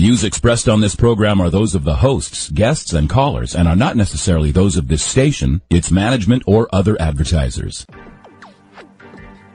views expressed on this program are those of the hosts, guests, and callers and are not necessarily those of this station, its management, or other advertisers.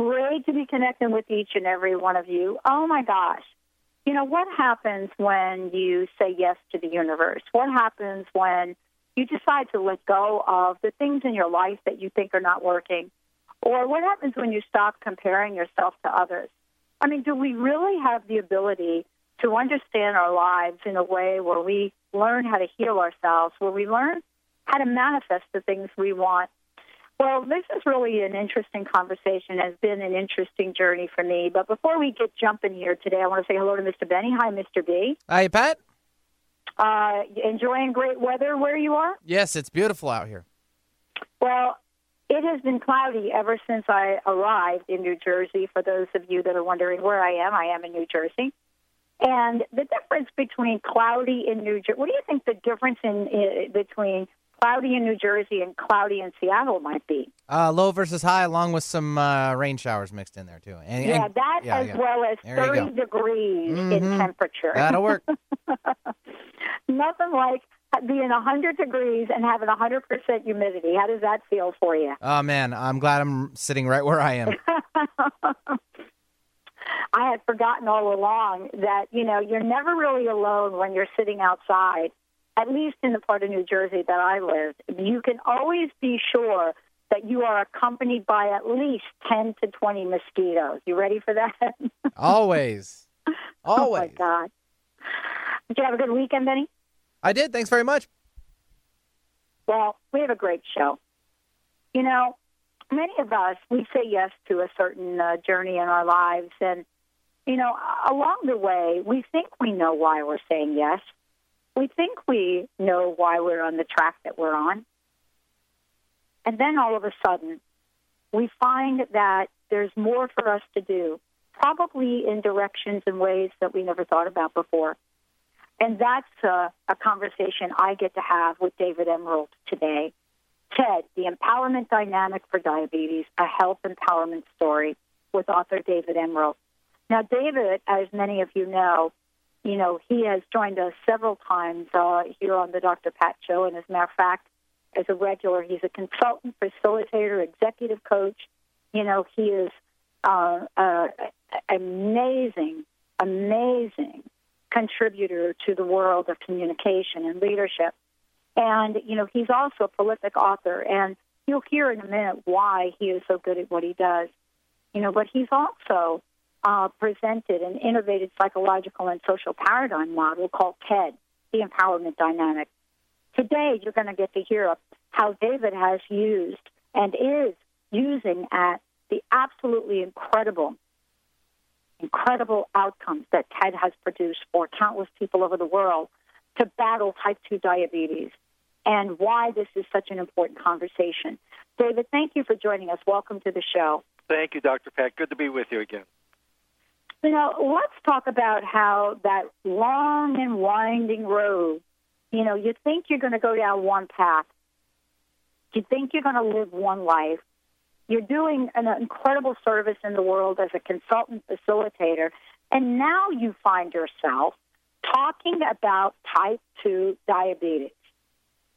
Great to be connecting with each and every one of you. Oh my gosh. You know, what happens when you say yes to the universe? What happens when you decide to let go of the things in your life that you think are not working? Or what happens when you stop comparing yourself to others? I mean, do we really have the ability to understand our lives in a way where we learn how to heal ourselves, where we learn how to manifest the things we want well, this is really an interesting conversation. Has been an interesting journey for me. But before we get jumping here today, I want to say hello to Mr. Benny. Hi, Mr. B. Hi, Pat. Uh, enjoying great weather where you are? Yes, it's beautiful out here. Well, it has been cloudy ever since I arrived in New Jersey. For those of you that are wondering where I am, I am in New Jersey. And the difference between cloudy in New Jersey, what do you think the difference in, in between cloudy in New Jersey and cloudy in Seattle might be. Uh, low versus high, along with some uh, rain showers mixed in there too. And, yeah, and, that yeah, as yeah. well as there 30 degrees mm-hmm. in temperature. That'll work. Nothing like being 100 degrees and having 100% humidity. How does that feel for you? Oh, man, I'm glad I'm sitting right where I am. I had forgotten all along that, you know, you're never really alone when you're sitting outside at least in the part of New Jersey that I lived, you can always be sure that you are accompanied by at least 10 to 20 mosquitoes. You ready for that? Always. Always. Oh, my God. Did you have a good weekend, Benny? I did. Thanks very much. Well, we have a great show. You know, many of us, we say yes to a certain uh, journey in our lives. And, you know, along the way, we think we know why we're saying yes we think we know why we're on the track that we're on. And then all of a sudden, we find that there's more for us to do, probably in directions and ways that we never thought about before. And that's a, a conversation I get to have with David Emerald today. TED, The Empowerment Dynamic for Diabetes, a health empowerment story with author David Emerald. Now, David, as many of you know, you know, he has joined us several times uh, here on the Dr. Pat Show. And as a matter of fact, as a regular, he's a consultant, facilitator, executive coach. You know, he is uh, uh, amazing, amazing contributor to the world of communication and leadership. And, you know, he's also a prolific author. And you'll hear in a minute why he is so good at what he does. You know, but he's also uh, presented an innovative psychological and social paradigm model called TED, the Empowerment Dynamic. Today, you're going to get to hear how David has used and is using at the absolutely incredible, incredible outcomes that TED has produced for countless people over the world to battle type 2 diabetes and why this is such an important conversation. David, thank you for joining us. Welcome to the show. Thank you, Dr. Pat. Good to be with you again. You know, let's talk about how that long and winding road, you know, you think you're going to go down one path. You think you're going to live one life. You're doing an incredible service in the world as a consultant facilitator. And now you find yourself talking about type 2 diabetes.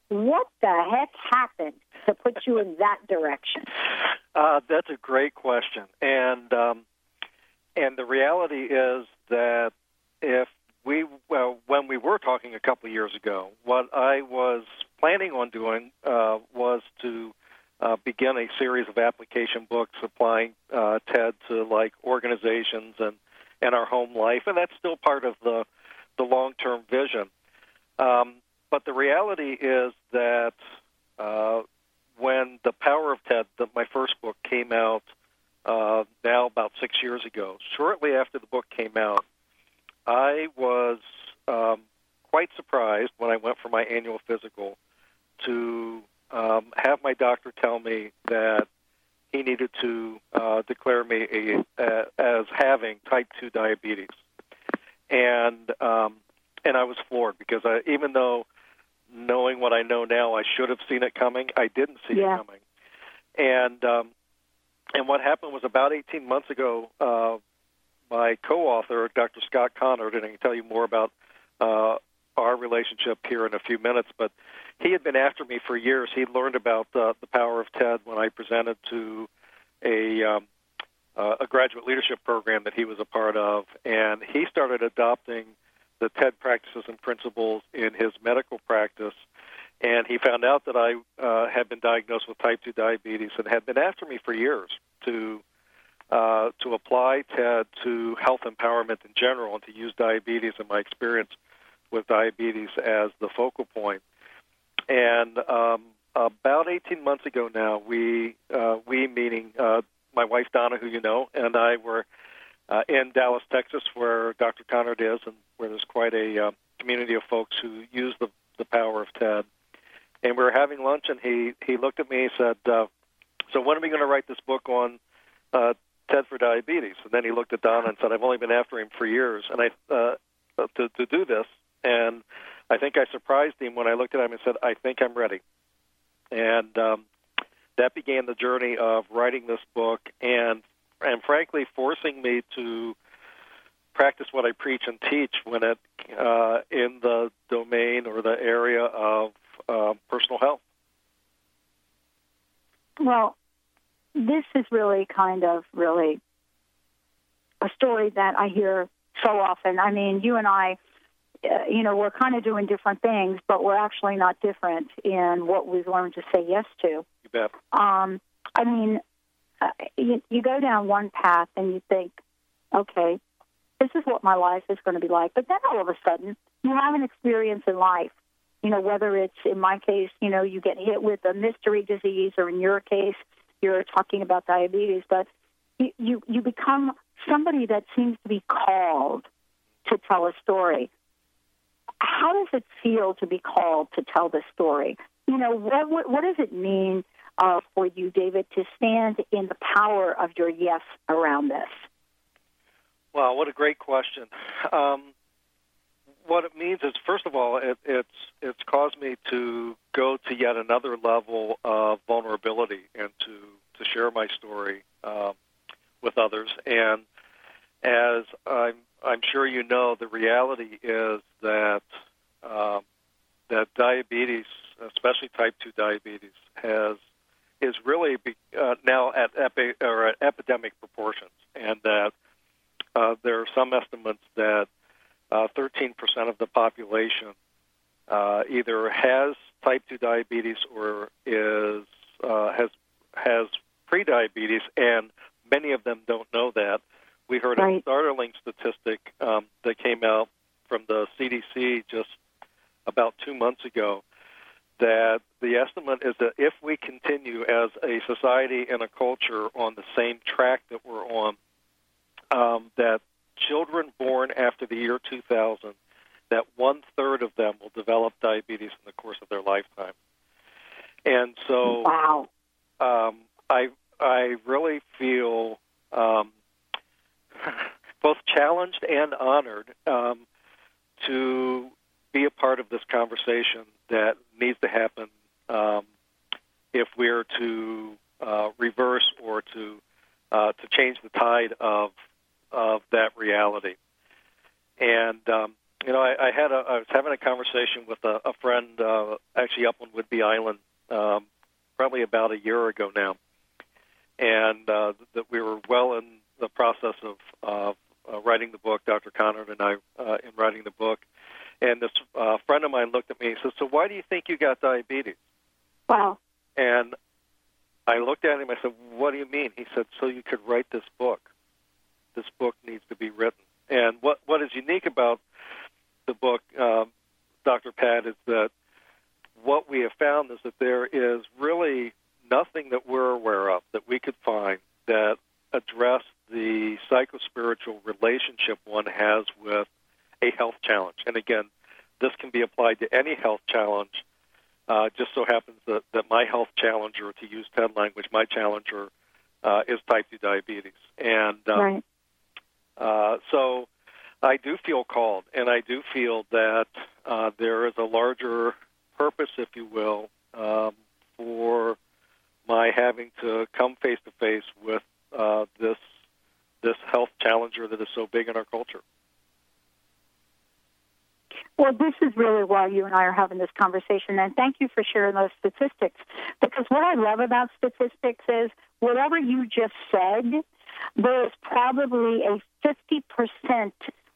What the heck happened to put you in that direction? Uh, that's a great question. And um, and the reality is that if we, well, when we were talking a couple of years ago, what I was planning on doing uh, was to uh, begin a series of application books applying uh, TED to like organizations and and our home life, and that's still part of the the long term vision. Um, but the reality is that uh, when the Power of TED, the, my first book, came out uh, now about six years ago, shortly after the book came out, I was um, quite surprised when I went for my annual physical to um, have my doctor tell me that he needed to uh, declare me a, uh, as having type 2 diabetes. And um, and I was floored because I, even though knowing what I know now, I should have seen it coming. I didn't see yeah. it coming. And um, and what happened was about 18 months ago, uh, my co-author, Dr. Scott Conard, and I can tell you more about uh, our relationship here in a few minutes, but he had been after me for years. He learned about uh, the power of TED when I presented to a um, uh, a graduate leadership program that he was a part of, and he started adopting the TED practices and principles in his medical practice. And he found out that I uh, had been diagnosed with type 2 diabetes and had been after me for years to uh, to apply TED to health empowerment in general and to use diabetes and my experience with diabetes as the focal point. And um, about 18 months ago now, we uh, we meaning uh, my wife Donna, who you know, and I were uh, in Dallas, Texas, where Dr. Conard is, and where there's quite a uh, community of folks who use the the power of TED. And we were having lunch, and he he looked at me and said, uh, "So when are we going to write this book on uh, TED for diabetes?" And then he looked at Donna and said, "I've only been after him for years, and I uh, to to do this." And I think I surprised him when I looked at him and said, "I think I'm ready." And um, that began the journey of writing this book, and and frankly, forcing me to practice what I preach and teach when it uh, in the domain or the area of uh, personal health. Well, this is really kind of really a story that I hear so often. I mean, you and I, uh, you know, we're kind of doing different things, but we're actually not different in what we've learned to say yes to. You bet. Um, I mean, uh, you, you go down one path and you think, okay, this is what my life is going to be like. But then all of a sudden, you have an experience in life. You know, whether it's in my case, you know, you get hit with a mystery disease, or in your case, you're talking about diabetes. But you you, you become somebody that seems to be called to tell a story. How does it feel to be called to tell the story? You know, what what, what does it mean uh, for you, David, to stand in the power of your yes around this? Wow, what a great question. Um, what it means is, first of all, it, it's it's caused me to go to yet another level of vulnerability and to to share my story um, with others. And as I'm I'm sure you know, the reality is that um, that diabetes, especially type two diabetes, has is really be, uh, now at epi, or at epidemic proportions, and that uh, there are some estimates that uh, 13% of the population uh, either has type 2 diabetes or is uh, has has prediabetes, and many of them don't know that. We heard right. a startling statistic um, that came out from the CDC just about two months ago that the estimate is that if we continue as a society and a culture on the same track that we're on, um, that children born after the year 2000, that one third of them will develop diabetes in the course of their lifetime. And so, wow. um, I I really feel um, both challenged and honored um, to be a part of this conversation that needs to happen um, if we're to uh, reverse or to uh, to change the tide of of that reality. And um, you know, I, I had a I was having a conversation with a, a friend uh, actually up on Whidbey Island um, probably about a year ago now, and uh, that we were well in the process of uh, uh, writing the book. Dr. Conard and I uh, in writing the book, and this uh, friend of mine looked at me and said, "So why do you think you got diabetes?" Wow. And I looked at him. I said, "What do you mean?" He said, "So you could write this book. This book needs to be written." And what what is unique about the book, um, Dr. Pat, is that what we have found is that there is really nothing that we're aware of that we could find that address the psychospiritual relationship one has with a health challenge. And again, this can be applied to any health challenge. Uh, just so happens that, that my health challenger, to use TED language, my challenger uh, is type 2 diabetes. And um, right. Uh, so I do feel called, and I do feel that uh, there is a larger purpose, if you will, um, for my having to come face to face with uh, this this health challenger that is so big in our culture. Well, this is really why you and I are having this conversation, and thank you for sharing those statistics. Because what I love about statistics is whatever you just said, there is probably a 50%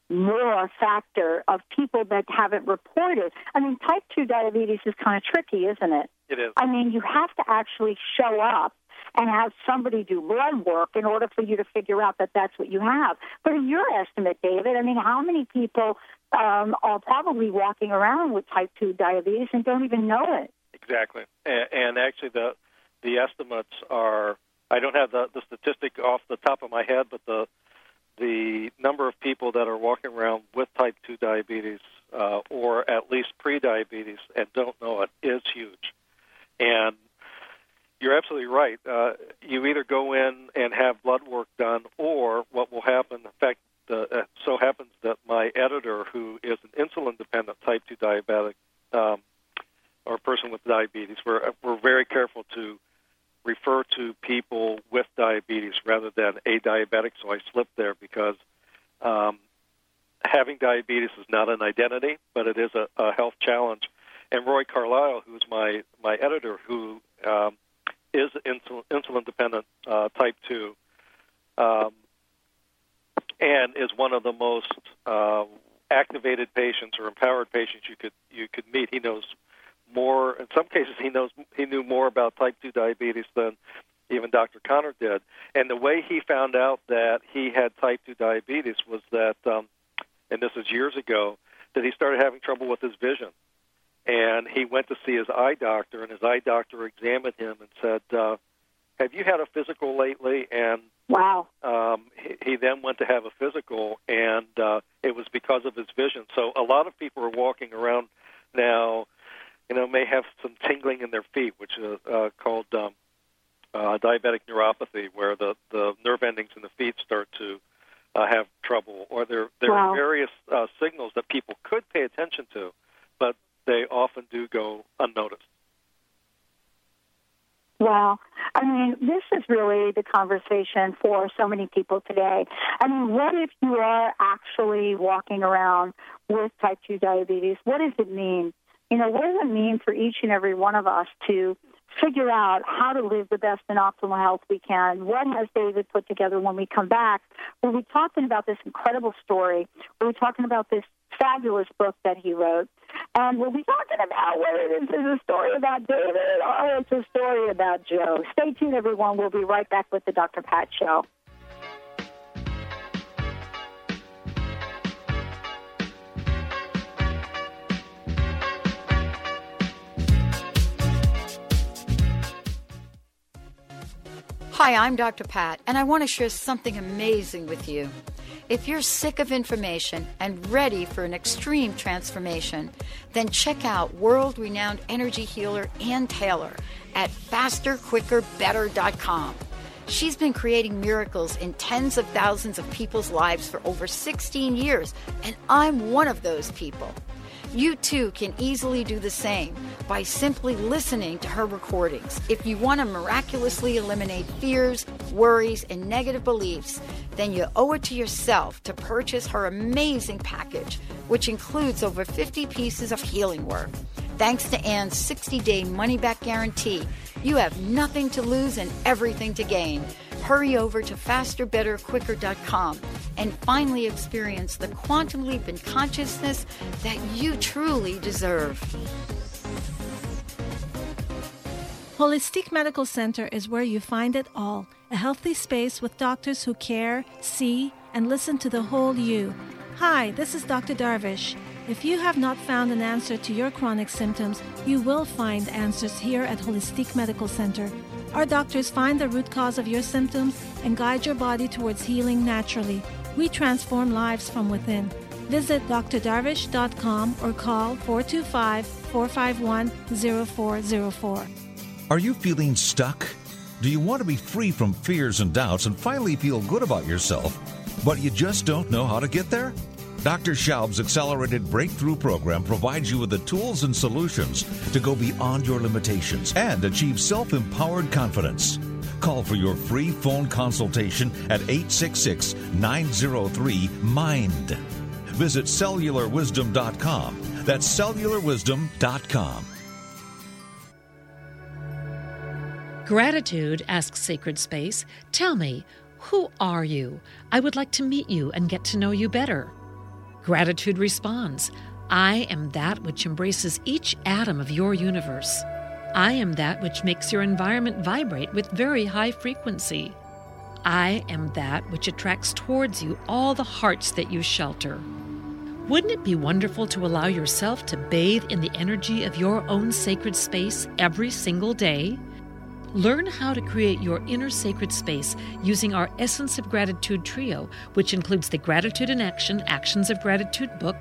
more factor of people that haven't reported. I mean, type 2 diabetes is kind of tricky, isn't it? It is. I mean, you have to actually show up and have somebody do blood work in order for you to figure out that that's what you have. But in your estimate, David, I mean, how many people um, are probably walking around with type 2 diabetes and don't even know it? Exactly. And, and actually, the the estimates are I don't have the, the statistic off the top of my head, but the the number of people that are walking around with type 2 diabetes uh, or at least pre-diabetes and don't know it is huge. And you're absolutely right. Uh, you either go in and have blood work done, or what will happen. In fact, uh, so happens that my editor, who is an insulin-dependent type 2 diabetic um, or person with diabetes, we're we're very careful to refer to people with diabetes rather than a diabetic. So I slipped there because um, having diabetes is not an identity, but it is a, a health challenge. And Roy Carlisle, who's my my editor, who um, is insulin, insulin dependent uh, type two, um, and is one of the most uh, activated patients or empowered patients you could you could meet. He knows more. In some cases, he knows he knew more about type two diabetes than even Dr. Conard did. And the way he found out that he had type two diabetes was that, um, and this is years ago, that he started having trouble with his vision. And he went to see his eye doctor, and his eye doctor examined him and said, uh, "Have you had a physical lately?" And Wow. um, he, he then went to have a physical, and uh, it was because of his vision. So a lot of people are walking around now, may have some tingling in their feet, which is uh, called um, uh, diabetic neuropathy, where the, the nerve endings in the feet start to uh, have trouble, or there there Wow. are various uh, signals that people could pay attention to, but they often do go unnoticed. Wow. I mean, this is really the conversation for so many people today. I mean, what if you are actually walking around with type 2 diabetes? What does it mean? You know, what does it mean for each and every one of us to figure out how to live the best and optimal health we can? What has David put together when we come back? We'll talking about this incredible story. We'll talking about this fabulous book that he wrote. And we'll be talking about whether this is a story about David or it's a story about Joe. Stay tuned, everyone. We'll be right back with the Dr. Pat Show. Hi, I'm Dr. Pat, and I want to share something amazing with you. If you're sick of information and ready for an extreme transformation, then check out world renowned energy healer Ann Taylor at fasterquickerbetter.com. She's been creating miracles in tens of thousands of people's lives for over 16 years, and I'm one of those people. You too can easily do the same by simply listening to her recordings. If you want to miraculously eliminate fears, worries, and negative beliefs, then you owe it to yourself to purchase her amazing package, which includes over 50 pieces of healing work. Thanks to Ann's 60 day money back guarantee, you have nothing to lose and everything to gain. Hurry over to fasterbetterquicker.com and finally experience the quantum leap in consciousness that you truly deserve. Holistic Medical Center is where you find it all a healthy space with doctors who care, see, and listen to the whole you. Hi, this is Dr. Darvish. If you have not found an answer to your chronic symptoms, you will find answers here at Holistic Medical Center. Our doctors find the root cause of your symptoms and guide your body towards healing naturally. We transform lives from within. Visit drdarvish.com or call 425 451 0404. Are you feeling stuck? Do you want to be free from fears and doubts and finally feel good about yourself, but you just don't know how to get there? Dr. Schaub's Accelerated Breakthrough Program provides you with the tools and solutions to go beyond your limitations and achieve self empowered confidence. Call for your free phone consultation at 866 903 MIND. Visit cellularwisdom.com. That's cellularwisdom.com. Gratitude asks Sacred Space, Tell me, who are you? I would like to meet you and get to know you better. Gratitude responds, I am that which embraces each atom of your universe. I am that which makes your environment vibrate with very high frequency. I am that which attracts towards you all the hearts that you shelter. Wouldn't it be wonderful to allow yourself to bathe in the energy of your own sacred space every single day? Learn how to create your inner sacred space using our Essence of Gratitude trio, which includes the Gratitude in Action Actions of Gratitude book,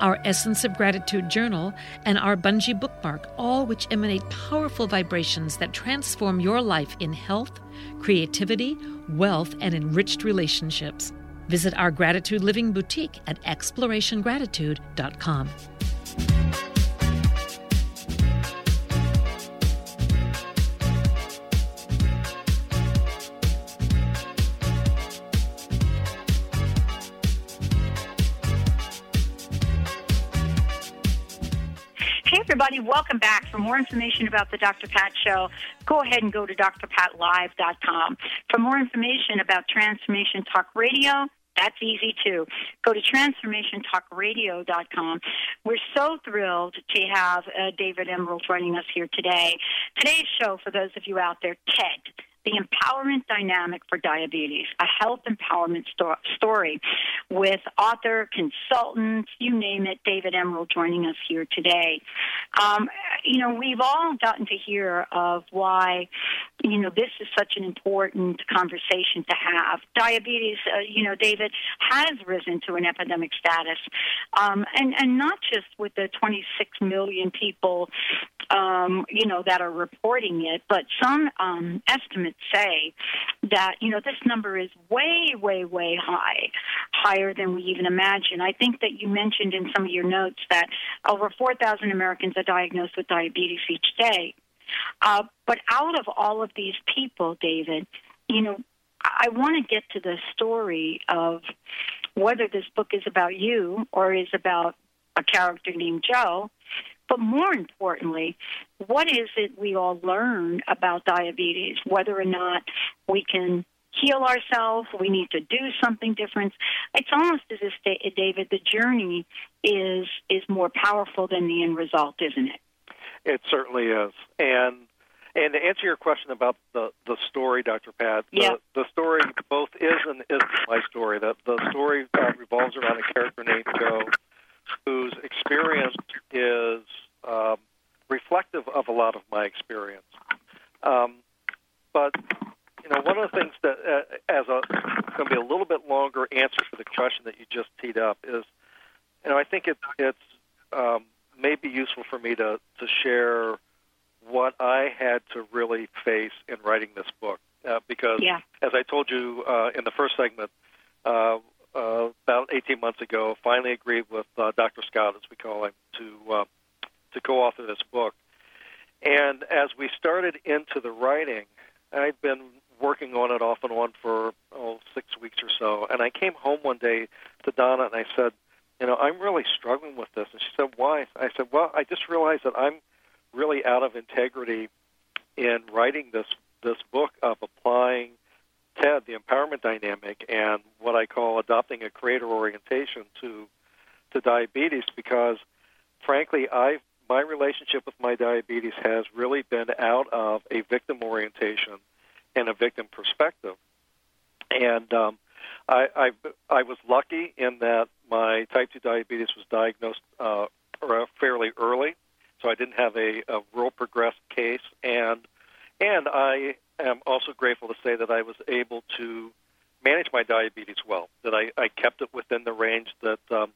our Essence of Gratitude journal, and our Bungee bookmark, all which emanate powerful vibrations that transform your life in health, creativity, wealth, and enriched relationships. Visit our Gratitude Living Boutique at explorationgratitude.com. everybody. Welcome back. For more information about the Dr. Pat Show, go ahead and go to drpatlive.com. For more information about Transformation Talk Radio, that's easy too. Go to transformationtalkradio.com. We're so thrilled to have uh, David Emerald joining us here today. Today's show, for those of you out there, TED the empowerment dynamic for diabetes, a health empowerment sto- story with author, consultant, you name it, David Emerald joining us here today. Um, you know, we've all gotten to hear of why, you know, this is such an important conversation to have. Diabetes, uh, you know, David, has risen to an epidemic status, um, and, and not just with the 26 million people, um, you know, that are reporting it, but some um, say that, you know, this number is way, way, way high, higher than we even imagine. I think that you mentioned in some of your notes that over 4,000 Americans are diagnosed with diabetes each day. Uh, but out of all of these people, David, you know, I want to get to the story of whether this book is about you or is about a character named Joe. But more importantly, what is it we all learn about diabetes, whether or not we can heal ourselves, we need to do something different. It's almost as if, David, the journey is is more powerful than the end result, isn't it? It certainly is. And and to answer your question about the the story, Dr. Pat, yeah. the, the story both is and isn't my story. The, the story uh, revolves around a character named Joe whose experience is um, reflective of a lot of my experience. Um, but you know, one of the things that, uh, as a going to be a little bit longer answer to the question that you just teed up is, you know, I think it, it's um, may be useful for me to to share what I had to really face in writing this book, uh, because yeah. as I told you uh, in the first segment, uh, uh, about 18 months ago, finally agreed with uh, Dr. Scott, as we call him, to uh, to co-author this book. And as we started into the writing, I'd been working on it off and on for oh, six weeks or so. And I came home one day to Donna and I said, you know, I'm really struggling with this. And she said, why? I said, well, I just realized that I'm really out of integrity in writing this this book of applying TED, the empowerment dynamic, and what I call adopting a creator orientation to to diabetes because frankly I've my relationship with my diabetes has really been out of a victim orientation and a victim perspective. And um, I, I, I was lucky in that my type 2 diabetes was diagnosed uh, fairly early, so I didn't have a, a real progressed case. And, and I grateful to say that I was able to manage my diabetes well, that I, I kept it within the range that um,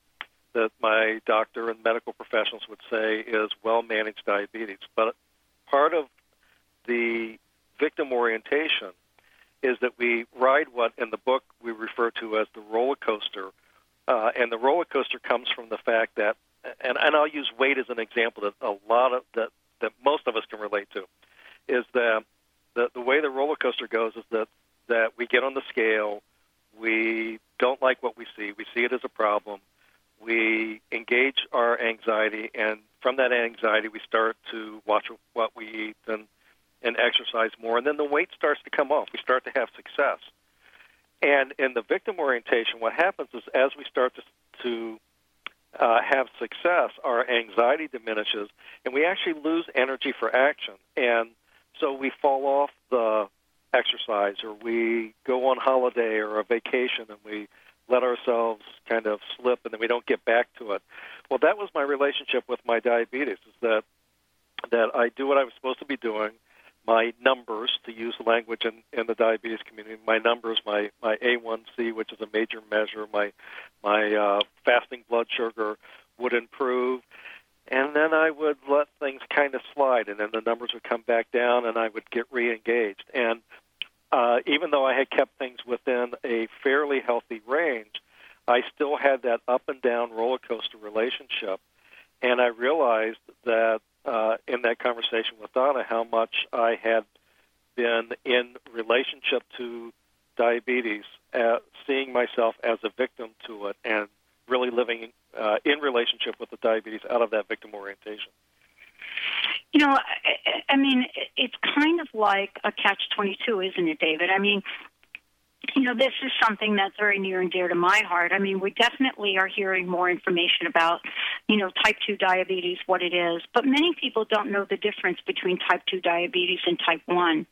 that my doctor and medical professionals would say is well managed diabetes. But part of the victim orientation is that we ride what in the book we refer to as the roller coaster. Uh, and the roller coaster comes from the fact that, and, and I'll use weight as an example that a lot of that, that most of us can relate to, is that the, the way the roller coaster goes is that, that we get on the scale, we don't like what we see, we see it as a problem, we engage our anxiety, and from that anxiety, we start to watch what we eat and and exercise more, and then the weight starts to come off. We start to have success. And in the victim orientation, what happens is as we start to, to uh, have success, our anxiety diminishes, and we actually lose energy for action. And so we fall off the exercise, or we go on holiday or a vacation, and we let ourselves kind of slip and then we don't get back to it. Well, that was my relationship with my diabetes is that that I do what I was supposed to be doing. My numbers, to use the language in, in the diabetes community, my numbers, my, my A1C, which is a major measure, my my uh, fasting blood sugar would improve, and then I would let things kind of slide, and then the numbers would come back down, and I would get re-engaged. And uh, even though I had kept things within a fairly healthy range, I still had that up and down roller coaster relationship. And I realized that uh, in that conversation with Donna how much I had been in relationship to diabetes, uh, seeing myself as a victim to it, and really living uh, in relationship with the diabetes out of that victim orientation. You know, I, I mean, it's kind of like a catch 22, isn't it, David? I mean, you know, this is something that's very near and dear to my heart. I mean, we definitely are hearing more information about, you know, type 2 diabetes, what it is, but many people don't know the difference between type 2 diabetes and type 1.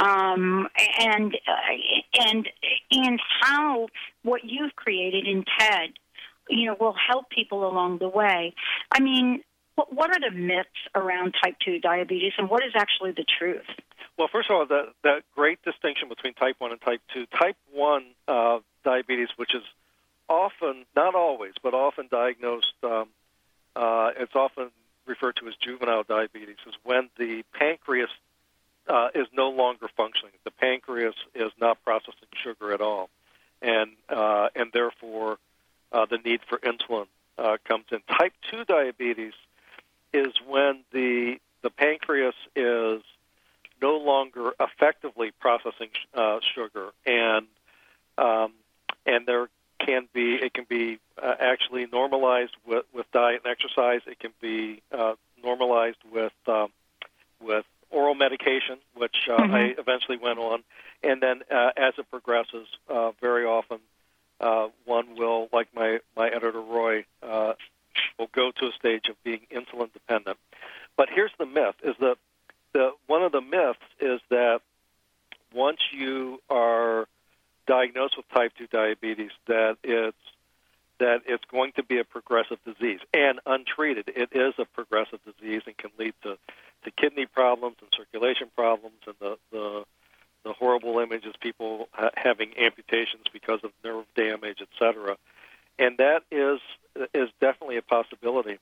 Um, and, uh, and, and how what you've created in TED, you know, will help people along the way. I mean, what, are the myths around type 2 diabetes and what is actually the truth? Well, first of all, the, the great distinction between type 1 and type 2. Type 1 uh, diabetes, which is often, not always, but often diagnosed, um, uh, it's often referred to as juvenile diabetes, is when the pancreas uh, is no longer functioning. The pancreas is not processing sugar at all, and uh, and therefore uh, the need for insulin uh, comes in. Type 2 diabetes is when the the pancreas is no longer effectively processing uh, sugar, and um, and there can be it can be uh, actually normalized with, with diet and exercise. It can be uh, normalized with um, with oral medication, which uh, mm-hmm. I eventually went on, and then uh, as it progresses, uh, very often uh, one will, like my my editor Roy, uh, will go to a stage of being insulin dependent. But here's the myth: is that the one of the myths is that once you are diagnosed with type 2 diabetes, that it's that it's going to be a progressive disease. And untreated, it is a progressive disease and can lead to, to kidney problems and circulation problems and the, the, the horrible images, people ha- having amputations because of nerve damage, etc. And that is is definitely a possibility.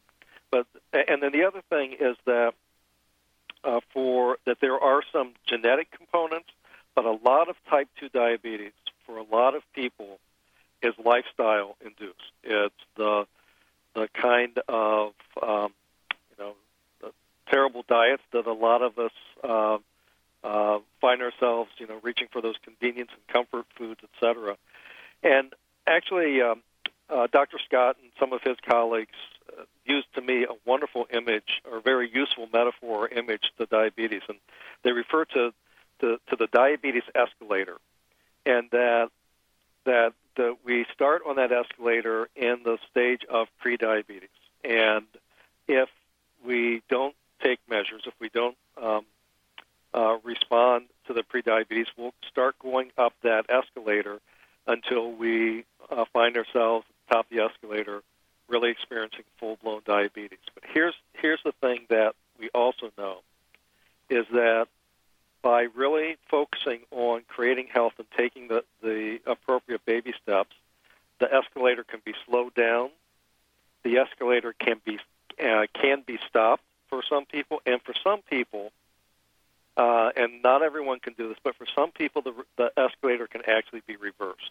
But and then the other thing is that uh, for that there are some genetic components, but a lot of type two diabetes for a lot of people is lifestyle induced. It's the the kind of um, you know terrible diets that a lot of us uh, uh, find ourselves you know reaching for those convenience and comfort foods, etc. And actually, um, uh, Dr. Scott and some of his colleagues uh, used to me a wonderful image or very useful metaphor or image to diabetes, and they refer to to, to the diabetes escalator, and that that that we start on that escalator in the stage of prediabetes, and if we don't take measures, if we don't um, uh, respond to the prediabetes, we'll start going up that escalator until we uh, find ourselves the escalator really experiencing full blown diabetes. But here's here's the thing that we also know is that by really focusing on creating health and taking the, the appropriate baby steps, the escalator can be slowed down. The escalator can be uh, can be stopped for some people, and for some people, uh, and not everyone can do this, but for some people, the, the escalator can actually be reversed.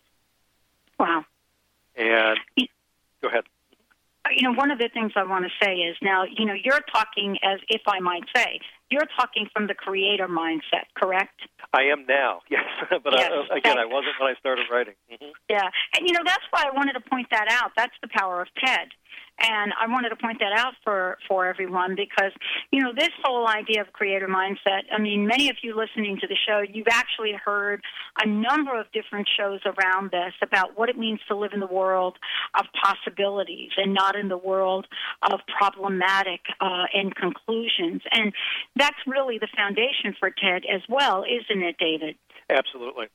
Wow. And go ahead. You know, one of the things I want to say is now, you know, you're talking as, if I might say, you're talking from the creator mindset, correct? I am now, yes. but Yes. I, again, I wasn't when I started writing. hmm Yeah, and you know that's why I wanted to point that out. That's the power of TED, and I wanted to point that out for for everyone because you know this whole idea of creator mindset. I mean, many of you listening to the show, you've actually heard a number of different shows around this about what it means to live in the world of possibilities and not in the world of problematic uh, and conclusions. And that's really the foundation for TED as well, isn't it, David? Absolutely,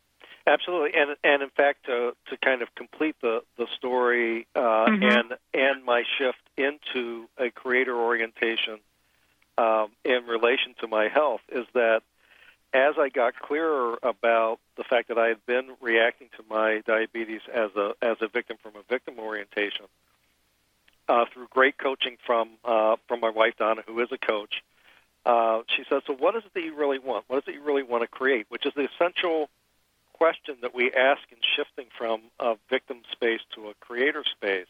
absolutely, and and in fact, to to kind of complete the the story uh, Mhm. and and my shift into a creator orientation um, in relation to my health is that as I got clearer about the fact that I had been reacting to my diabetes as a as a victim from a victim orientation uh, through great coaching from uh, from my wife Donna, who is a coach. Uh, she says, "So, what is it that you really want? What is it you really want to create?" Which is the essential question that we ask in shifting from a victim space to a creator space.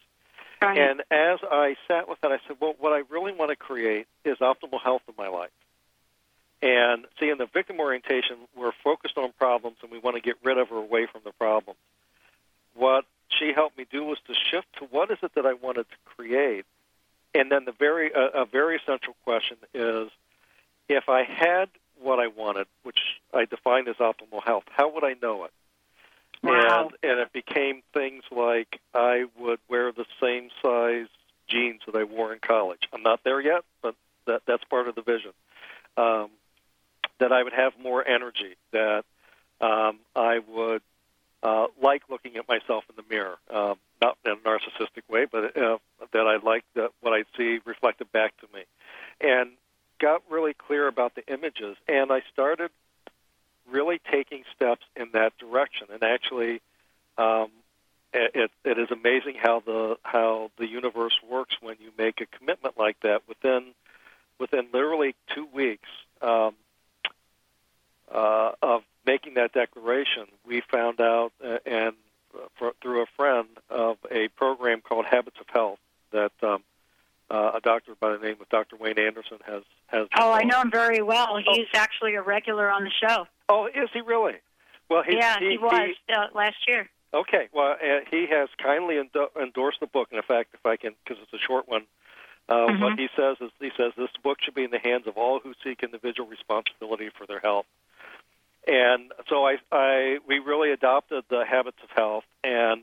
Right. And as I sat with that, I said, "Well, what I really want to create is optimal health in my life." And see, in the victim orientation, we're focused on problems and we want to get rid of or away from the problems. What she helped me do was to shift to what is it that I wanted to create, and then the very a, a very essential question is, if I had what I wanted, which I defined as optimal health, how would I know it? Wow. And and it became things like I would wear the same size jeans that I wore in college. I'm not there yet, but that that's part of the vision. Um, that I would have more energy. That um, I would uh, like looking at myself in the mirror, um, not in a narcissistic way, but uh, that I like that what I see reflected back to me, and got really clear about the images. And I started really taking steps in that direction. And actually, um, it, it is amazing how the how the universe works when you make a commitment like that. Within within literally two weeks um, uh, of making that declaration, we found out uh, and uh, for, through a friend of a program called Habits of Health that um, uh, a doctor by the name of Dr. Wayne Anderson has has. Oh, I developed. know him very well. He's actually a regular on the show. Oh, is he really? Well, he, yeah, he, he, was uh, last year. Okay, well, uh, he has kindly endo- endorsed the book, and in fact, if I can, because it's a short one, uh, Mhm. what he says is he says this book should be in the hands of all who seek individual responsibility for their health. And so I, I, we really adopted the habits of health, and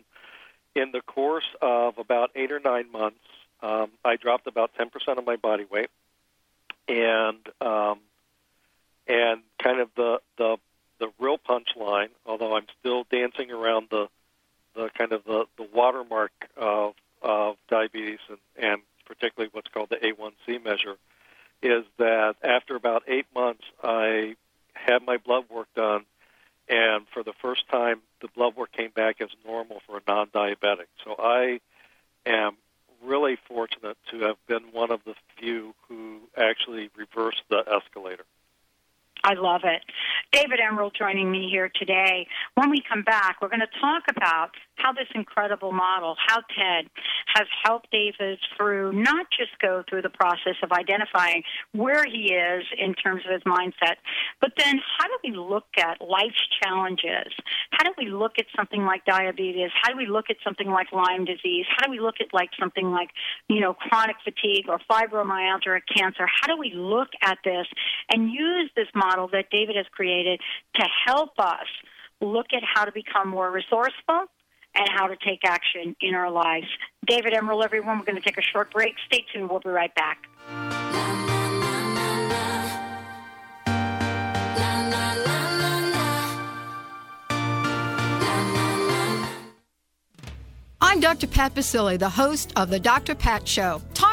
in the course of about eight or nine months, um, I dropped about ten percent of my body weight, and um, and kind of the the the real punchline, although I'm still dancing around the the kind of the, the watermark of of diabetes and, and particularly what's called the A1C measure, is that after about eight months I had my blood work done and for the first time the blood work came back as normal for a non diabetic. So I am really fortunate to have been one of the few who actually reversed the escalator. I love it. David Emerald joining me here today. When we come back, we're going to talk about how this incredible model, how TED has helped David through not just go through the process of identifying where he is in terms of his mindset, but then how do we look at life's challenges? How do we look at something like diabetes? How do we look at something like Lyme disease? How do we look at like something like, you know, chronic fatigue or fibromyalgia or cancer? How do we look at this and use this model that David has created to help us look at how to become more resourceful and how to take action in our lives. David Emerald, everyone, we're going to take a short break. Stay tuned. We'll be right back. I'm Dr. Pat Baccili, the host of the Dr. Pat Show. Talk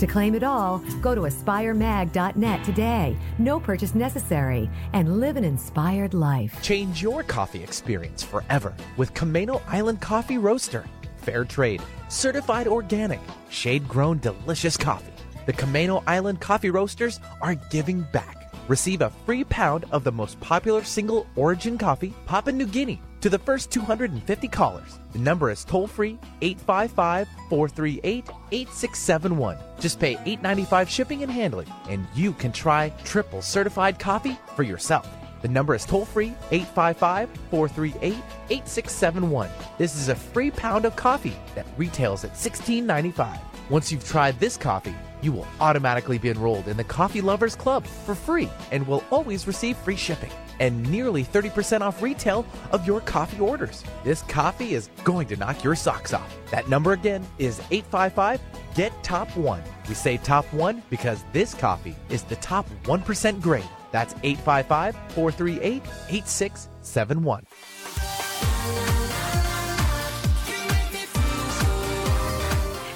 To claim it all, go to aspiremag.net today. No purchase necessary and live an inspired life. Change your coffee experience forever with Camano Island Coffee Roaster. Fair trade, certified organic, shade grown delicious coffee. The Camano Island Coffee Roasters are giving back. Receive a free pound of the most popular single origin coffee, Papua New Guinea, to the first 250 callers. The number is toll free 855 438 8671. Just pay $8.95 shipping and handling, and you can try triple certified coffee for yourself. The number is toll free 855 438 8671. This is a free pound of coffee that retails at $16.95. Once you've tried this coffee, you will automatically be enrolled in the Coffee Lovers Club for free and will always receive free shipping and nearly 30% off retail of your coffee orders. This coffee is going to knock your socks off. That number again is 855 GET TOP 1. We say top 1 because this coffee is the top 1% grade. That's 855 438 8671.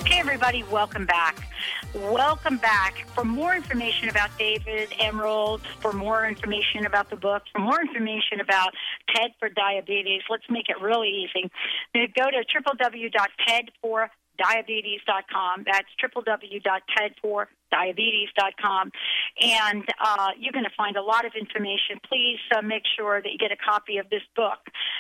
Hey, everybody, welcome back. Welcome back. For more information about David Emerald, for more information about the book, for more information about TED for Diabetes, let's make it really easy. Go to www.ted4diabetes.com. That's www.ted4 diabetes.com. And uh, you're going to find a lot of information. Please uh, make sure that you get a copy of this book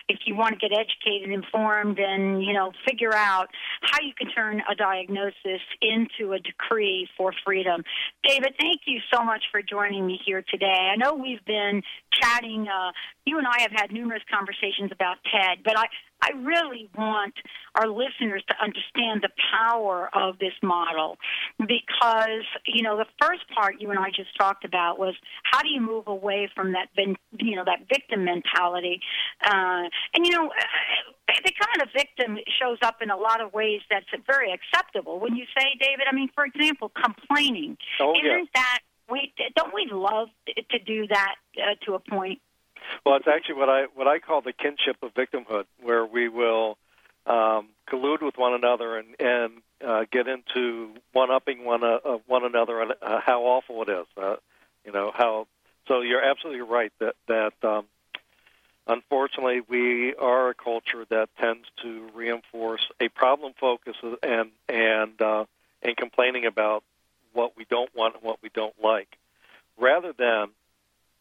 if you want to get educated, informed, and you know figure out how you can turn a diagnosis into a decree for freedom. David, thank you so much for joining me here today. I know we've been chatting. Uh, you and I have had numerous conversations about TED, but I I really want our listeners to understand the power of this model because you know, the first part you and I just talked about was how do you move away from that, you know, that victim mentality? Uh, and you know, uh, the kind of victim shows up in a lot of ways that's very acceptable. When you say, David, I mean, for example, complaining. Oh, Isn't yeah. that we don't we love to do that uh, to a point? Well, it's actually what I what I call the kinship of victimhood, where we will um, collude with one another and and uh, get into one upping one uh, one another and uh, how awful it is. Uh, you know how. So you're absolutely right that that um, unfortunately we are a culture that tends to reinforce a problem focus and and uh, and complaining about what we don't want and what we don't like, rather than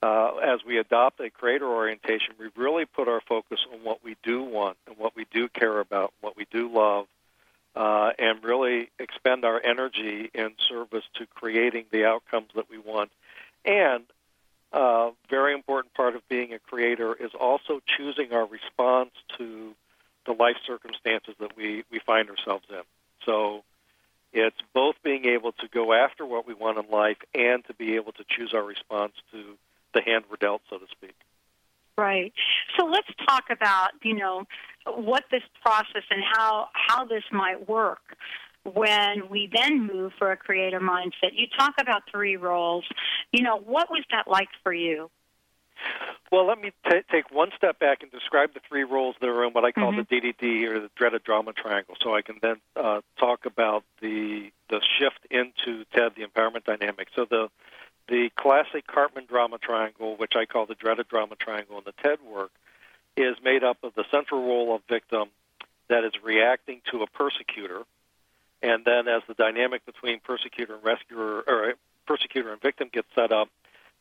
uh, as we adopt a creator orientation, we really put our focus on what we do want and what we do care about, what we do love, uh, and really expend our energy in service to creating the outcomes that we want. And a uh, very important part of being a creator is also choosing our response to the life circumstances that we, we find ourselves in. So It's both being able to go after what we want in life and to be able to choose our response to the hand we're dealt, so to speak. Right. So let's talk about, you know, what this process and how how this might work when we then move for a creator mindset. You talk about three roles. You know, what was that like for you? Well, let me t- take one step back and describe the three roles that are in what I call Mm-hmm. the DDT or the dreaded drama triangle, so I can then uh, talk about the the shift into TED, the empowerment dynamic. So the the classic Karpman drama triangle, which I call the dreaded drama triangle in the TED work, is made up of the central role of victim that is reacting to a persecutor, and then as the dynamic between persecutor and rescuer or persecutor and victim gets set up,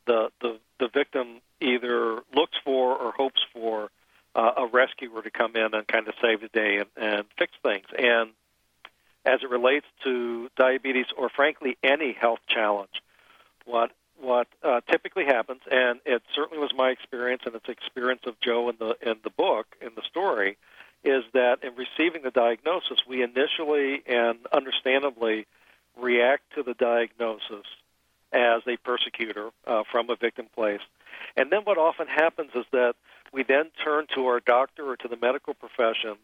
the the, the victim either looks for or hopes for uh, a rescuer to come in and kind of save the day and, and fix things. And as it relates to diabetes or frankly any health challenge, what what uh, typically happens, and it certainly was my experience, and it's experience of Joe in the in the book in the story, is that in receiving the diagnosis, we initially and understandably react to the diagnosis as a persecutor uh, from a victim place. And then what often happens is that we then turn to our doctor or to the medical profession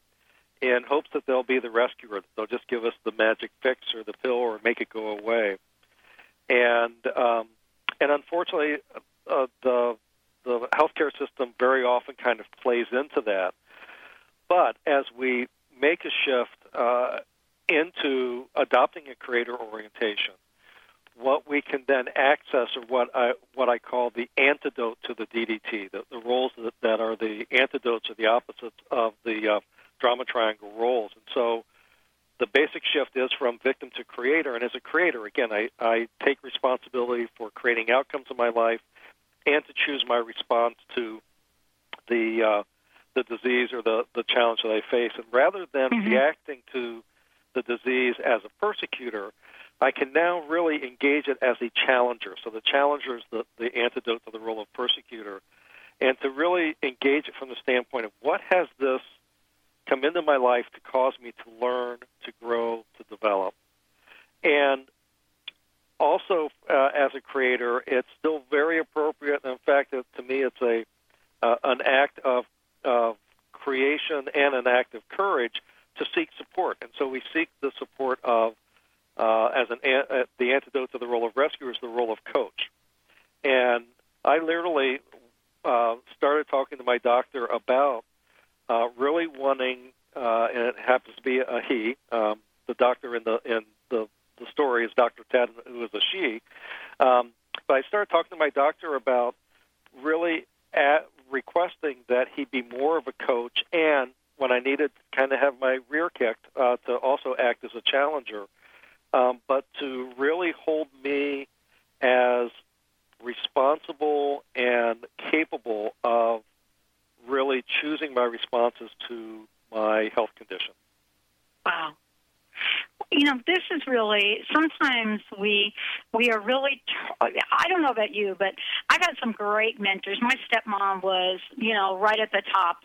in hopes that they'll be the rescuer, they'll just give us the magic fix or the pill or make it go away. And um, and unfortunately, uh, the the healthcare system very often kind of plays into that. But as we make a shift uh, into adopting a creator orientation, what we can then access are what I what I call the antidote to the DDT, the, the roles that, that are the antidotes or the opposites of the uh, drama triangle roles. And so the basic shift is from victim to creator. And as a creator, again, I, I take responsibility for creating outcomes in my life and to choose my response to the uh, the disease or the, the challenge that I face. And rather than reacting to the disease as a persecutor, I can now really engage it as a challenger. So the challenger is the, the antidote to the role of persecutor. And to really engage it from the standpoint of what has this come into my life to cause me to learn, to grow, to develop. And also, uh, as a creator, it's still very appropriate. In fact, it, to me, it's a uh, an act of of creation and an act of courage to seek support. And so we seek the support of uh, as an uh, the antidote to the role of rescuer is the role of coach. And I literally uh, started talking to my doctor about uh, really wanting, uh, and it happens to be a he. Um, the doctor in the in the the story is Dr. Ted, who is a she. Um, but I started talking to my doctor about really at requesting that he be more of a coach, and when I needed kind of have my rear kicked, uh, to also act as a challenger, um, but to really hold me as responsible and capable of really choosing my responses to my health condition. Wow. You know, this is really sometimes we we are really. I don't know about you, but I've had some great mentors. My stepmom was, you know, right at the top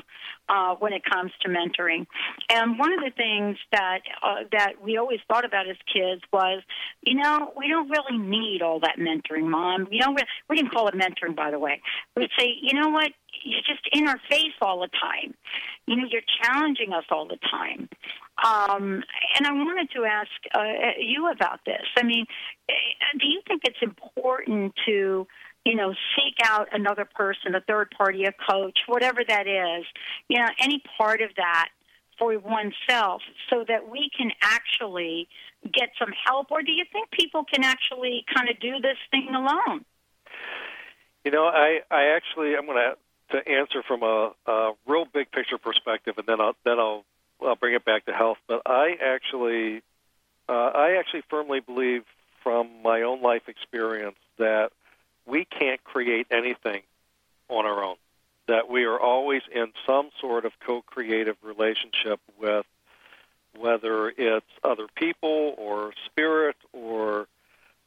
uh, when it comes to mentoring. And one of the things that uh, that we always thought about as kids was, you know, we don't really need all that mentoring, mom. You know, we, we didn't call it mentoring, by the way. We'd say, you know what, you're just in our face all the time. You know, you're challenging us all the time. Um, and I wanted to ask uh, you about this. I mean, eh, do you think it's important to, you know, seek out another person, a third party, a coach, whatever that is, you know, any part of that for oneself so that we can actually get some help? Or do you think people can actually kind of do this thing alone? You know, I, I actually, I'm going to to answer from a, a real big picture perspective, and then I'll then I'll, I'll bring it back to health. But I actually, uh, I actually firmly believe from my own life experience that we can't create anything on our own. That we are always in some sort of co-creative relationship with whether it's other people or spirit or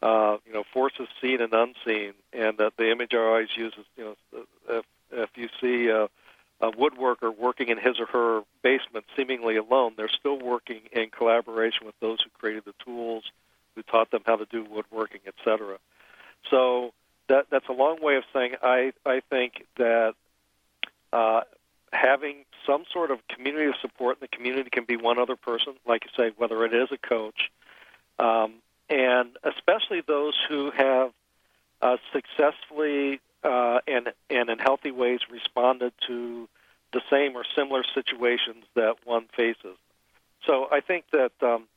uh, you know forces seen and unseen. And that the image I always use is you know if if you see a, a woodworker working in his or her basement seemingly alone. They're still working in collaboration with those who created the tools, who taught them how to do woodworking, etc. So that that's a long way of saying I I think that uh, having some sort of community of support in the community can be one other person, like you say, whether it is a coach, um, and especially those who have uh, successfully uh, and and in healthy ways responded to the same or similar situations that one faces. So I think that um,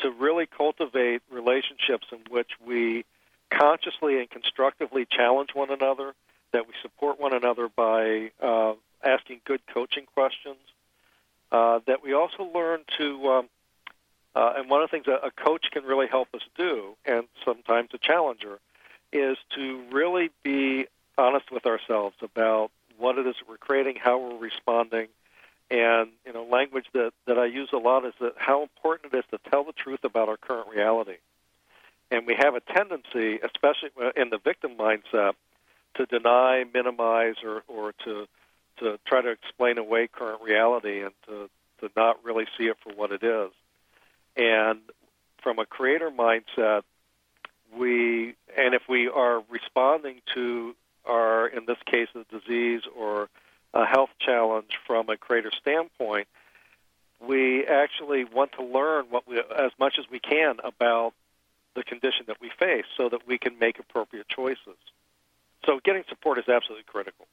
to really cultivate relationships in which we consciously and constructively challenge one another, that we support one another by uh, asking good coaching questions, uh, that we also learn to, um, uh, and one of the things a coach can really help us do, and sometimes a challenger, is to really be honest with ourselves about what it is that we're creating, how we're responding, and you know, language that that I use a lot is that how important it is to tell the truth about our current reality. And we have a tendency, especially in the victim mindset, to deny, minimize, or or to to try to explain away current reality and to to not really see it for what it is. And from a creator mindset, we and if we are responding to our in this case a disease or a health challenge from a creator standpoint, we actually want to learn what we as much as we can about the condition that we face so that we can make appropriate choices. So getting support is absolutely critical.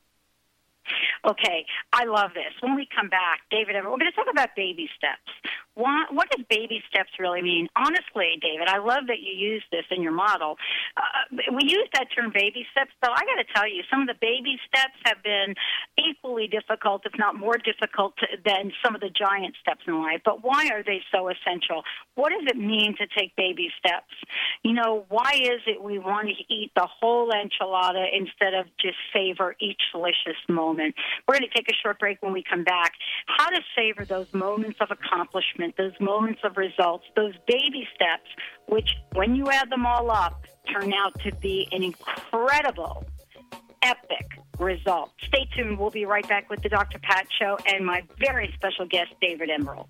Okay, I love this. When we come back, David, we're going to talk about baby steps. What, what does baby steps really mean? Honestly, David, I love that you use this in your model. Uh, we use that term baby steps, though I got to tell you, some of the baby steps have been equally difficult, if not more difficult, than some of the giant steps in life. But why are they so essential? What does it mean to take baby steps? You know, why is it we want to eat the whole enchilada instead of just savor each delicious moment? We're going to take a short break when we come back. How to savor those moments of accomplishment, those moments of results, those baby steps, which, when you add them all up, turn out to be an incredible, epic result. Stay tuned. We'll be right back with the Dr. Pat Show and my very special guest, David Emerald.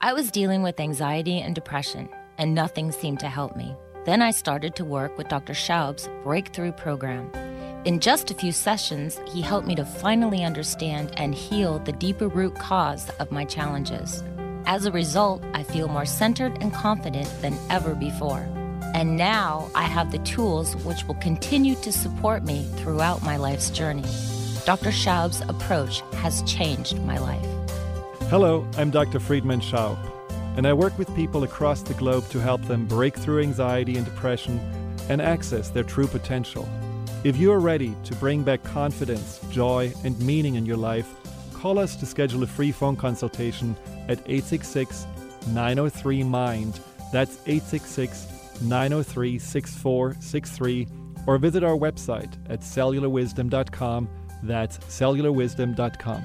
I was dealing with anxiety and depression, and nothing seemed to help me. Then I started to work with Dr. Schaub's Breakthrough Program. In just a few sessions, he helped me to finally understand and heal the deeper root cause of my challenges. As a result, I feel more centered and confident than ever before. And now I have the tools which will continue to support me throughout my life's journey. Dr. Schaub's approach has changed my life. Hello, I'm Dr. Friedemann Schaub, and I work with people across the globe to help them break through anxiety and depression and access their true potential. If you are ready to bring back confidence, joy, and meaning in your life, call us to schedule a free phone consultation at 866 903 MIND. That's 866 903 6463. Or visit our website at cellularwisdom.com. That's cellularwisdom.com.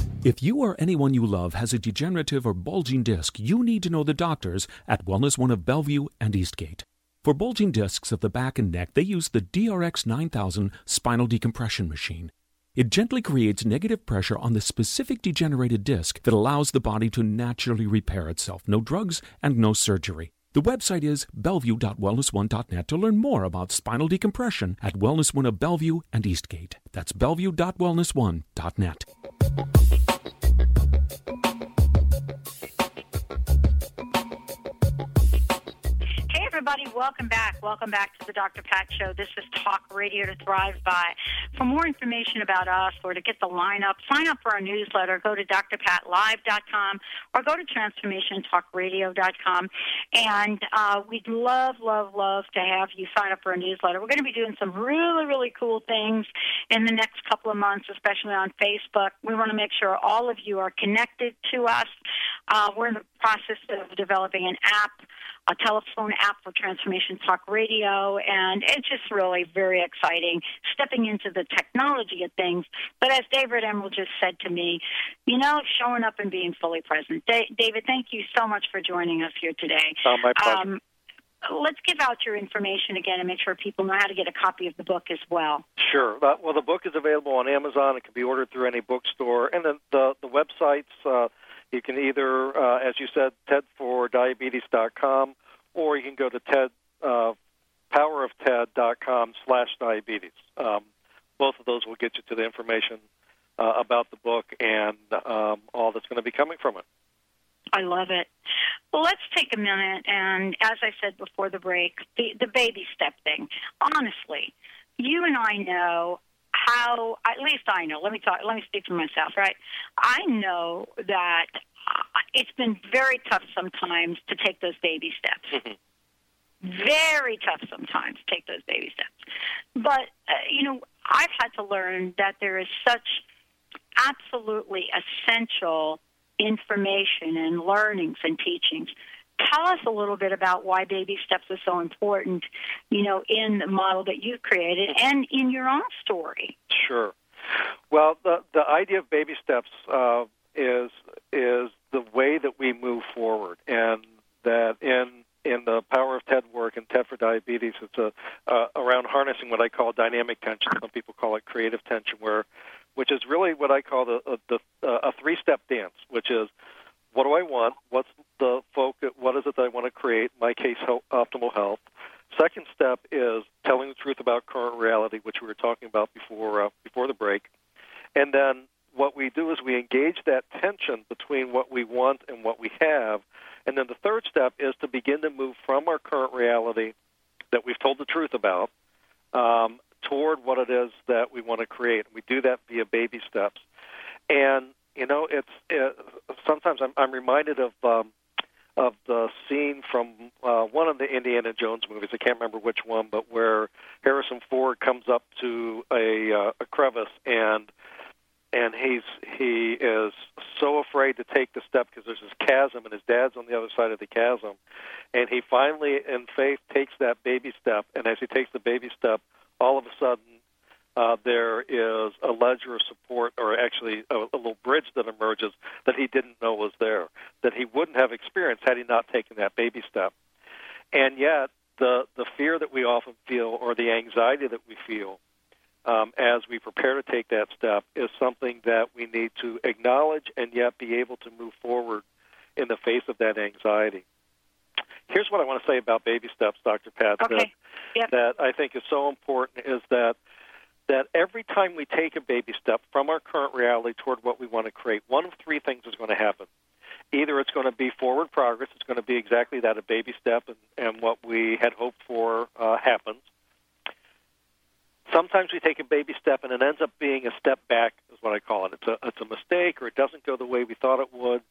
If you or anyone you love has a degenerative or bulging disc, you need to know the doctors at Wellness One of Bellevue and Eastgate. For bulging discs of the back and neck, they use the DRX 9000 spinal decompression machine. It gently creates negative pressure on the specific degenerated disc that allows the body to naturally repair itself. No drugs and no surgery. The website is bellevue.wellness1.net to learn more about spinal decompression at Wellness One of Bellevue and Eastgate. That's bellevue.wellness1.net. Hey, everybody, welcome back. Welcome back to the Dr. Pat Show. This is Talk Radio to Thrive By. For more information about us or to get the lineup, sign up for our newsletter. Go to drpatlive.com or go to transformationtalkradio.com. And uh, we'd love, love, love to have you sign up for a newsletter. We're going to be doing some really, really cool things in the next couple of months, especially on Facebook. We want to make sure all of you are connected to us. Uh, we're in the process of developing an app a telephone app for Transformation Talk Radio, and it's just really very exciting stepping into the technology of things. But as David Emerald just said to me, you know, showing up and being fully present. Da- David, thank you so much for joining us here today. Oh, my pleasure. Um, let's give out your information again and make sure people know how to get a copy of the book as well. Sure. Uh, well, the book is available on Amazon. It can be ordered through any bookstore, and then the the websites. Uh, you can either, uh, as you said, tedfordiabetes.com, or you can go to TED uh, powerofted.com slash diabetes. Um, both of those will get you to the information uh, about the book and um, all that's going to be coming from it. I love it. Well, let's take a minute and, as I said before the break, the, the baby step thing. Honestly, you and I know how. At least I know. Let me talk. Let me speak for myself. Right? I know that uh, it's been very tough sometimes to take those baby steps. Very tough sometimes to take those baby steps. But uh, you know, I've had to learn that there is such absolutely essential information and learnings and teachings. Tell us a little bit about why baby steps are so important, you know, in the model that you've created and in your own story. Sure. Well, the the idea of baby steps uh, is is the way that we move forward, and that in in the power of TED work and TED for diabetes, it's a uh, around harnessing what I call dynamic tension. Some people call it creative tension, where which is really what I call the, the uh, a three step dance, which is what do I want? What's the focus? What is it that I want to create? My case, optimal health. Second step is telling the truth about current reality, which we were talking about before uh, before the break. And then what we do is we engage that tension between what we want and what we have. And then the third step is to begin to move from our current reality that we've told the truth about um, toward what it is that we want to create. We do that via baby steps. And you know, it's it, sometimes I'm, I'm reminded of um, of the scene from uh, one of the Indiana Jones movies. I can't remember which one, but where Harrison Ford comes up to a uh, a crevice and and he's he is so afraid to take the step because there's this chasm and his dad's on the other side of the chasm and he finally in faith takes that baby step and as he takes the baby step all of a sudden uh, there is a ledge of support or actually a, a little bridge that emerges that he didn't know was there that he wouldn't have experienced had he not taken that baby step and yet the the fear that we often feel or the anxiety that we feel um, as we prepare to take that step is something that we need to acknowledge and yet be able to move forward in the face of that anxiety. Here's what I want to say about baby steps, Dr. Pat, okay. that, yep. that I think is so important is that that every time we take a baby step from our current reality toward what we want to create, one of three things is going to happen. Either it's going to be forward progress, it's going to be exactly that, a baby step, and, and what we had hoped for uh, happens sometimes we take a baby step and it ends up being a step back is what I call it. It's a it's a mistake or it doesn't go the way we thought it would.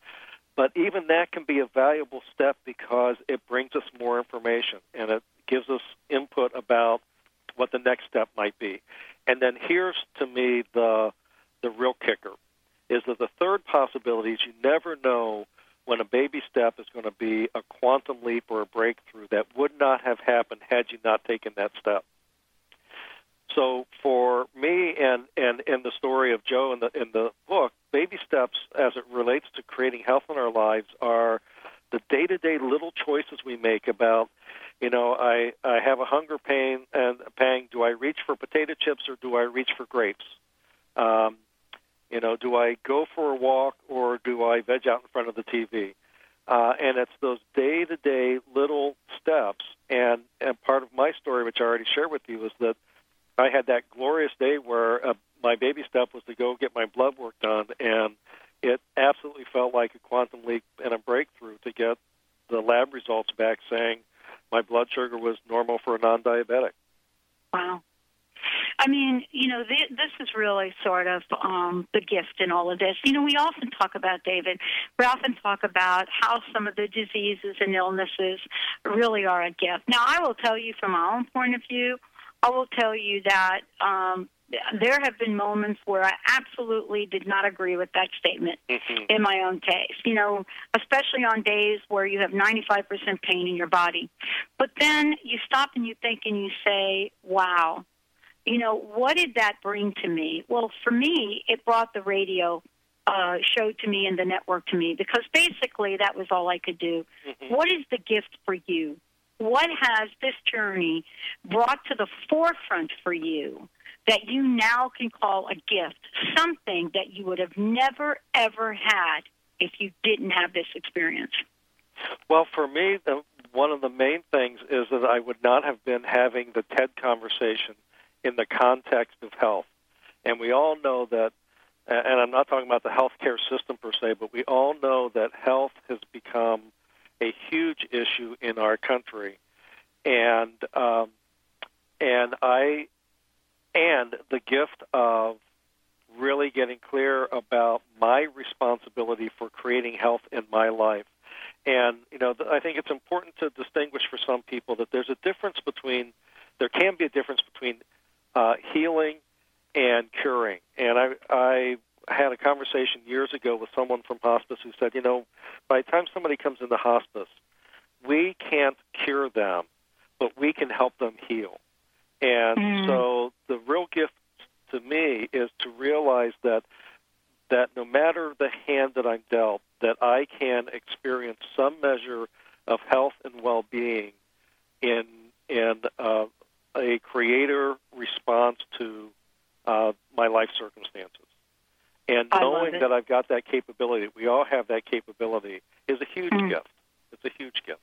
But even that can be a valuable step because it brings us more information and it gives us input about what the next step might be. And then here's to me the the real kicker is that the third possibility is you never know when a baby step is going to be a quantum leap or a breakthrough that would not have happened had you not taken that step. So for me and and in the story of Joe in the in the book, baby steps as it relates to creating health in our lives are the day-to-day little choices we make about you know, I I have a hunger pain and a pang. Do I reach for potato chips or do I reach for grapes? Um, you know, do I go for a walk or do I veg out in front of the TV? Uh, and it's those day-to-day little steps. And and part of my story, which I already shared with you, is that I had that glorious day where uh, my baby step was to go get my blood work done, and it absolutely felt like a quantum leap and a breakthrough to get the lab results back saying my blood sugar was normal for a non-diabetic. Wow. I mean, you know, th- this is really sort of um, the gift in all of this. You know, we often talk about, David, we often talk about how some of the diseases and illnesses really are a gift. Now, I will tell you from my own point of view, I will tell you that um, there have been moments where I absolutely did not agree with that statement mm-hmm. in my own case. You know, especially on days where you have 95% pain in your body. But then you stop and you think and you say, wow, you know, what did that bring to me? Well, for me, it brought the radio uh, show to me and the network to me because basically that was all I could do. Mm-hmm. What is the gift for you? What has this journey brought to the forefront for you? That you now can call a gift, something that you would have never, ever had if you didn't have this experience? Well, for me, the, one of the main things is that I would not have been having the TED conversation in the context of health. And we all know that, and I'm not talking about the healthcare system per se, but we all know that health has become a huge issue in our country. And um, and I and the gift of really getting clear about my responsibility for creating health in my life. And you know, I think it's important to distinguish for some people that there's a difference between there can be a difference between uh, healing and curing. And I, I had a conversation years ago with someone from hospice who said, you know, by the time somebody comes into hospice, we can't cure them, but we can help them heal. And mm. so the real gift to me is to realize that that no matter the hand that I'm dealt, that I can experience some measure of health and well-being in in uh, a creator response to uh, my life circumstances. And knowing that I've got that capability, we all have that capability, is a huge mm. gift. It's a huge gift.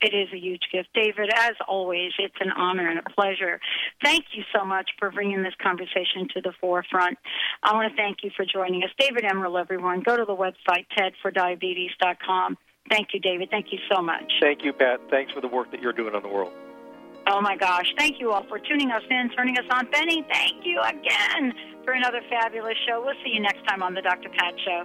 It is a huge gift. David, as always, it's an honor and a pleasure. Thank you so much for bringing this conversation to the forefront. I want to thank you for joining us. David Emerald, everyone. Go to the website, tedfordiabetes.com. Thank you, David. Thank you so much. Thank you, Pat. Thanks for the work that you're doing on the world. Oh my gosh. Thank you all for tuning us in, turning us on. Benny, thank you again for another fabulous show. We'll see you next time on the Dr. Pat Show.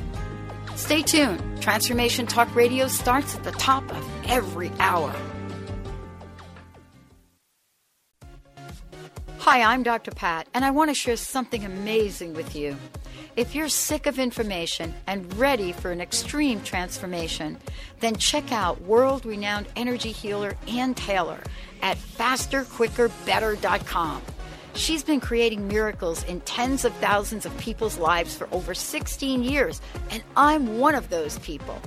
Stay tuned. Transformation Talk Radio starts at the top of every hour. Hi, I'm Dr. Pat, and I want to share something amazing with you. If you're sick of information and ready for an extreme transformation, then check out world renowned energy healer Ann Taylor at fasterquickerbetter.com. She's been creating miracles in tens of thousands of people's lives for over 16 years, and I'm one of those people.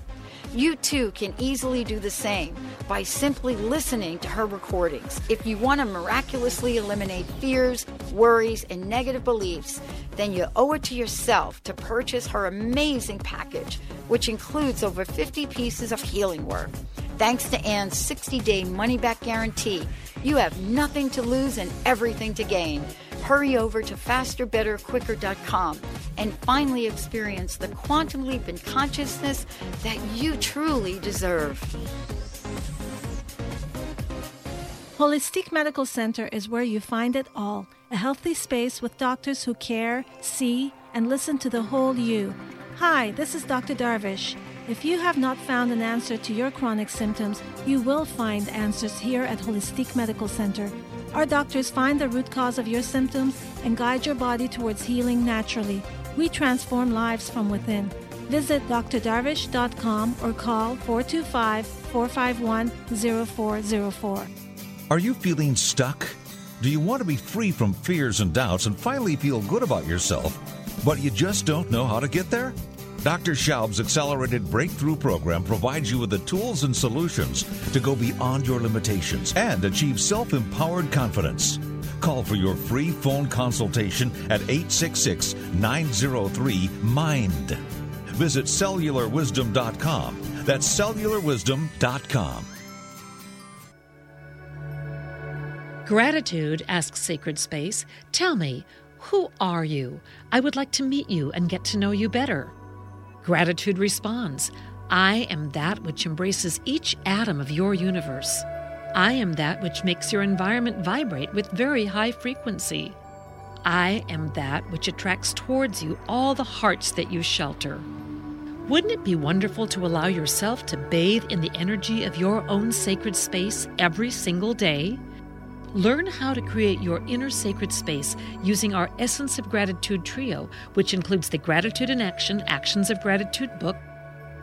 You too can easily do the same by simply listening to her recordings. If you want to miraculously eliminate fears, worries, and negative beliefs, then you owe it to yourself to purchase her amazing package, which includes over 50 pieces of healing work. Thanks to Ann's 60 day money back guarantee, you have nothing to lose and everything to gain. Hurry over to fasterbetterquicker.com and finally experience the quantum leap in consciousness that you truly deserve. Holistic Medical Center is where you find it all a healthy space with doctors who care, see, and listen to the whole you. Hi, this is Dr. Darvish. If you have not found an answer to your chronic symptoms, you will find answers here at Holistic Medical Center. Our doctors find the root cause of your symptoms and guide your body towards healing naturally. We transform lives from within. Visit drdarvish.com or call 425 451 0404. Are you feeling stuck? Do you want to be free from fears and doubts and finally feel good about yourself, but you just don't know how to get there? Dr. Schaub's Accelerated Breakthrough Program provides you with the tools and solutions to go beyond your limitations and achieve self empowered confidence. Call for your free phone consultation at 866 903 MIND. Visit cellularwisdom.com. That's cellularwisdom.com. Gratitude asks Sacred Space, Tell me, who are you? I would like to meet you and get to know you better. Gratitude responds, I am that which embraces each atom of your universe. I am that which makes your environment vibrate with very high frequency. I am that which attracts towards you all the hearts that you shelter. Wouldn't it be wonderful to allow yourself to bathe in the energy of your own sacred space every single day? Learn how to create your inner sacred space using our Essence of Gratitude trio, which includes the Gratitude in Action Actions of Gratitude book,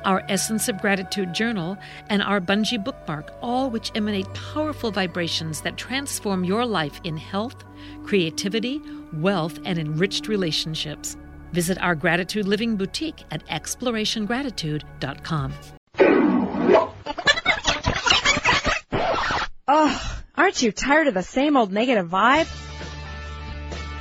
our Essence of Gratitude journal, and our Bungee bookmark, all which emanate powerful vibrations that transform your life in health, creativity, wealth, and enriched relationships. Visit our Gratitude Living Boutique at explorationgratitude.com. Oh, aren't you tired of the same old negative vibe?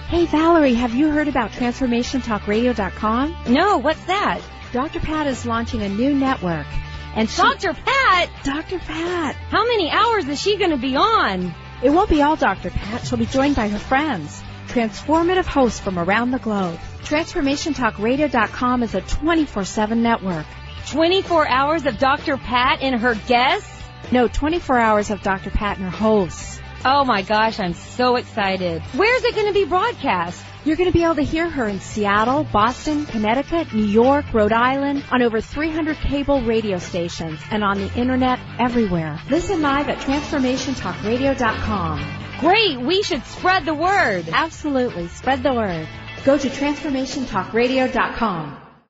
Hey Valerie, have you heard about TransformationTalkRadio.com? No, what's that? Dr. Pat is launching a new network. And she, Dr. Pat? Dr. Pat. How many hours is she going to be on? It won't be all Dr. Pat. She'll be joined by her friends, transformative hosts from around the globe. TransformationTalkRadio.com is a 24-7 network. 24 hours of Dr. Pat and her guests? No, 24 hours of Dr. Pat and her hosts. Oh my gosh, I'm so excited. Where's it going to be broadcast? You're going to be able to hear her in Seattle, Boston, Connecticut, New York, Rhode Island, on over 300 cable radio stations, and on the internet everywhere. Listen live at TransformationTalkRadio.com. Great, we should spread the word. Absolutely, spread the word. Go to TransformationTalkRadio.com.